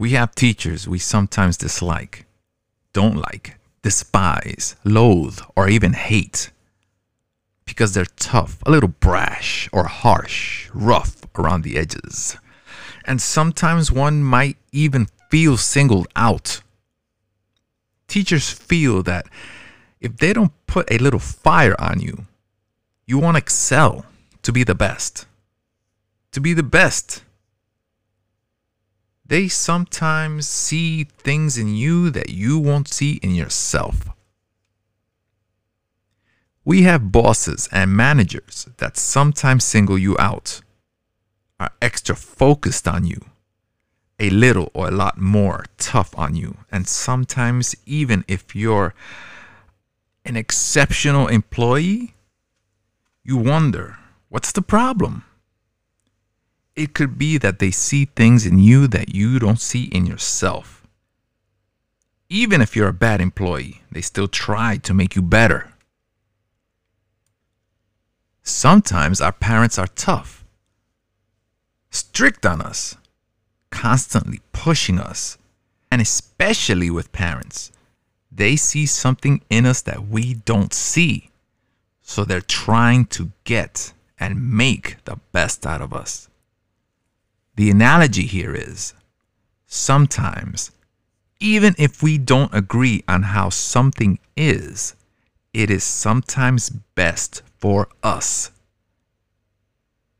We have teachers we sometimes dislike, don't like, despise, loathe, or even hate because they're tough, a little brash, or harsh, rough around the edges. And sometimes one might even feel singled out. Teachers feel that if they don't put a little fire on you, you won't excel to be the best. To be the best. They sometimes see things in you that you won't see in yourself. We have bosses and managers that sometimes single you out, are extra focused on you, a little or a lot more tough on you, and sometimes, even if you're an exceptional employee, you wonder what's the problem? It could be that they see things in you that you don't see in yourself. Even if you're a bad employee, they still try to make you better. Sometimes our parents are tough, strict on us, constantly pushing us, and especially with parents, they see something in us that we don't see. So they're trying to get and make the best out of us. The analogy here is sometimes, even if we don't agree on how something is, it is sometimes best for us.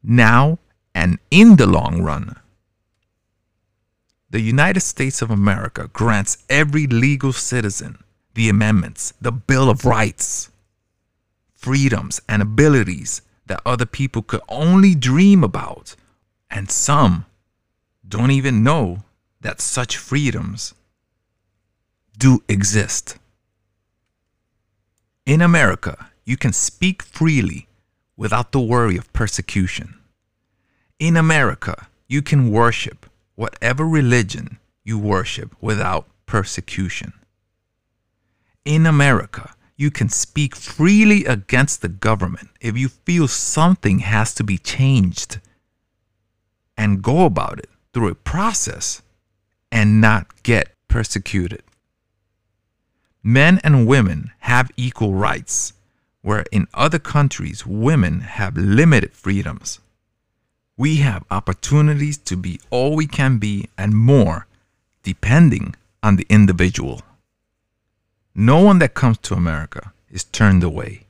Now and in the long run. The United States of America grants every legal citizen the amendments, the Bill of Rights, freedoms, and abilities that other people could only dream about. And some don't even know that such freedoms do exist. In America, you can speak freely without the worry of persecution. In America, you can worship whatever religion you worship without persecution. In America, you can speak freely against the government if you feel something has to be changed and go about it through a process and not get persecuted. Men and women have equal rights where in other countries women have limited freedoms. We have opportunities to be all we can be and more, depending on the individual. No one that comes to America is turned away.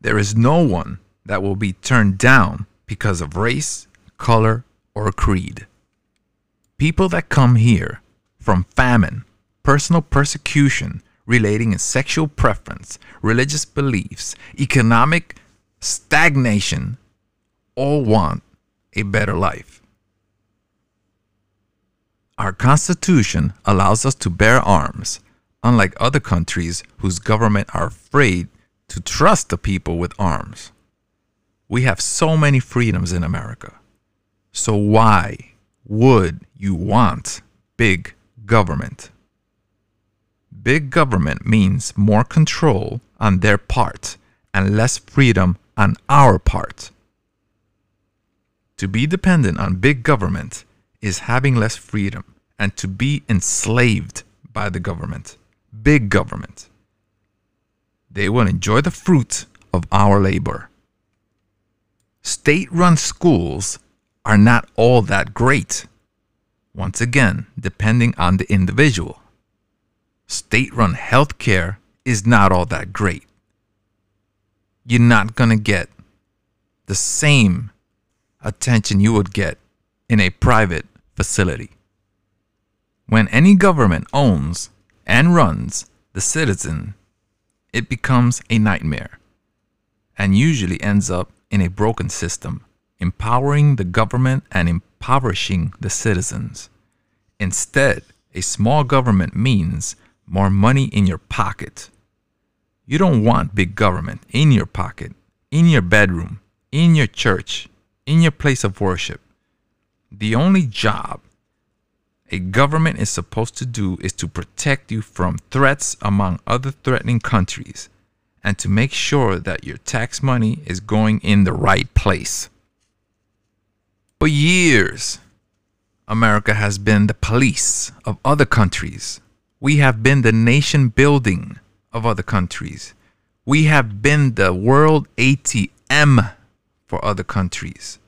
There is no one that will be turned down because of race, color, or creed. People that come here from famine, personal persecution, relating in sexual preference, religious beliefs, economic stagnation, all want a better life. Our Constitution allows us to bear arms, unlike other countries whose government are afraid to trust the people with arms. We have so many freedoms in America. So why would you want big government? Big government means more control on their part and less freedom on our part. To be dependent on big government is having less freedom and to be enslaved by the government, big government. They will enjoy the fruit of our labor. State run schools are not all that great. Once again, depending on the individual state run healthcare is not all that great. You're not going to get the same attention you would get in a private facility. When any government owns and runs the citizen, it becomes a nightmare and usually ends up in a broken system, empowering the government and impoverishing the citizens. Instead, a small government means more money in your pocket. You don't want big government in your pocket, in your bedroom, in your church, in your place of worship. The only job a government is supposed to do is to protect you from threats among other threatening countries and to make sure that your tax money is going in the right place. For years, America has been the police of other countries. We have been the nation building of other countries. We have been the world ATM for other countries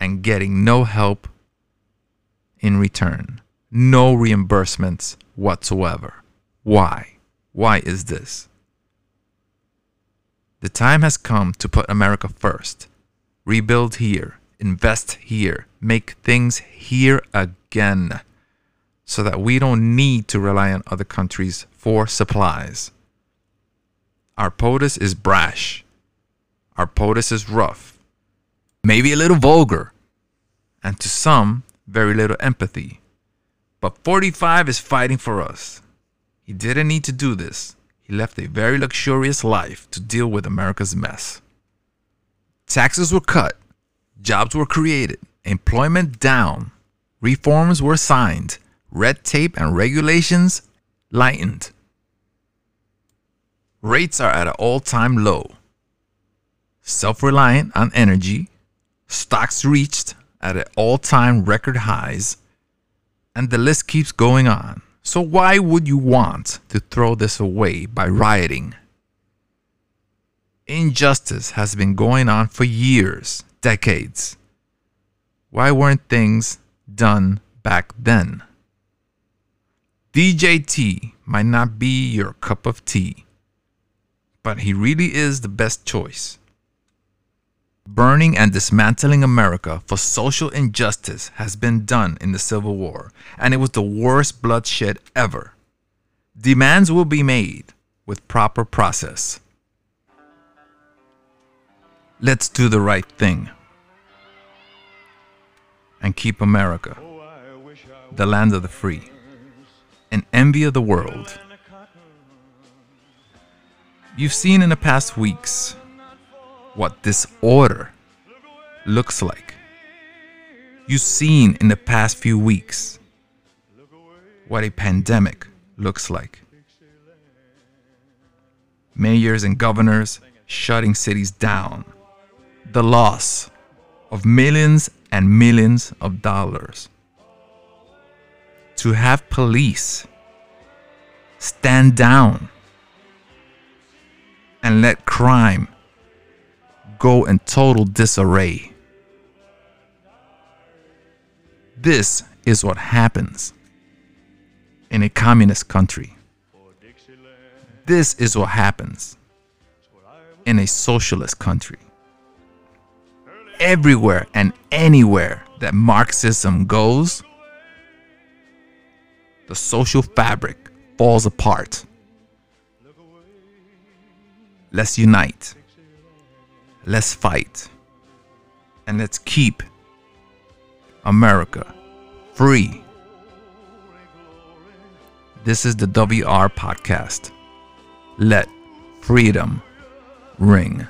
and getting no help in return. No reimbursements whatsoever. Why? Why is this? The time has come to put America first. Rebuild here, invest here, make things here again so that we don't need to rely on other countries for supplies. Our POTUS is brash. Our POTUS is rough. Maybe a little vulgar. And to some, very little empathy. But 45 is fighting for us. He didn't need to do this. He left a very luxurious life to deal with America's mess. Taxes were cut, jobs were created, employment down, reforms were signed, red tape and regulations lightened. Rates are at an all time low. Self reliant on energy, stocks reached at an all time record highs, and the list keeps going on. So, why would you want to throw this away by rioting? Injustice has been going on for years, decades. Why weren't things done back then? DJT might not be your cup of tea, but he really is the best choice. Burning and dismantling America for social injustice has been done in the Civil War, and it was the worst bloodshed ever. Demands will be made with proper process. Let's do the right thing and keep America, the land of the free, an envy of the world. You've seen in the past weeks what disorder looks like. You've seen in the past few weeks what a pandemic looks like. Mayors and governors shutting cities down. The loss of millions and millions of dollars. To have police stand down and let crime go in total disarray. This is what happens in a communist country. This is what happens in a socialist country. Everywhere and anywhere that Marxism goes, the social fabric falls apart. Let's unite. Let's fight. And let's keep America free. This is the WR podcast. Let freedom ring.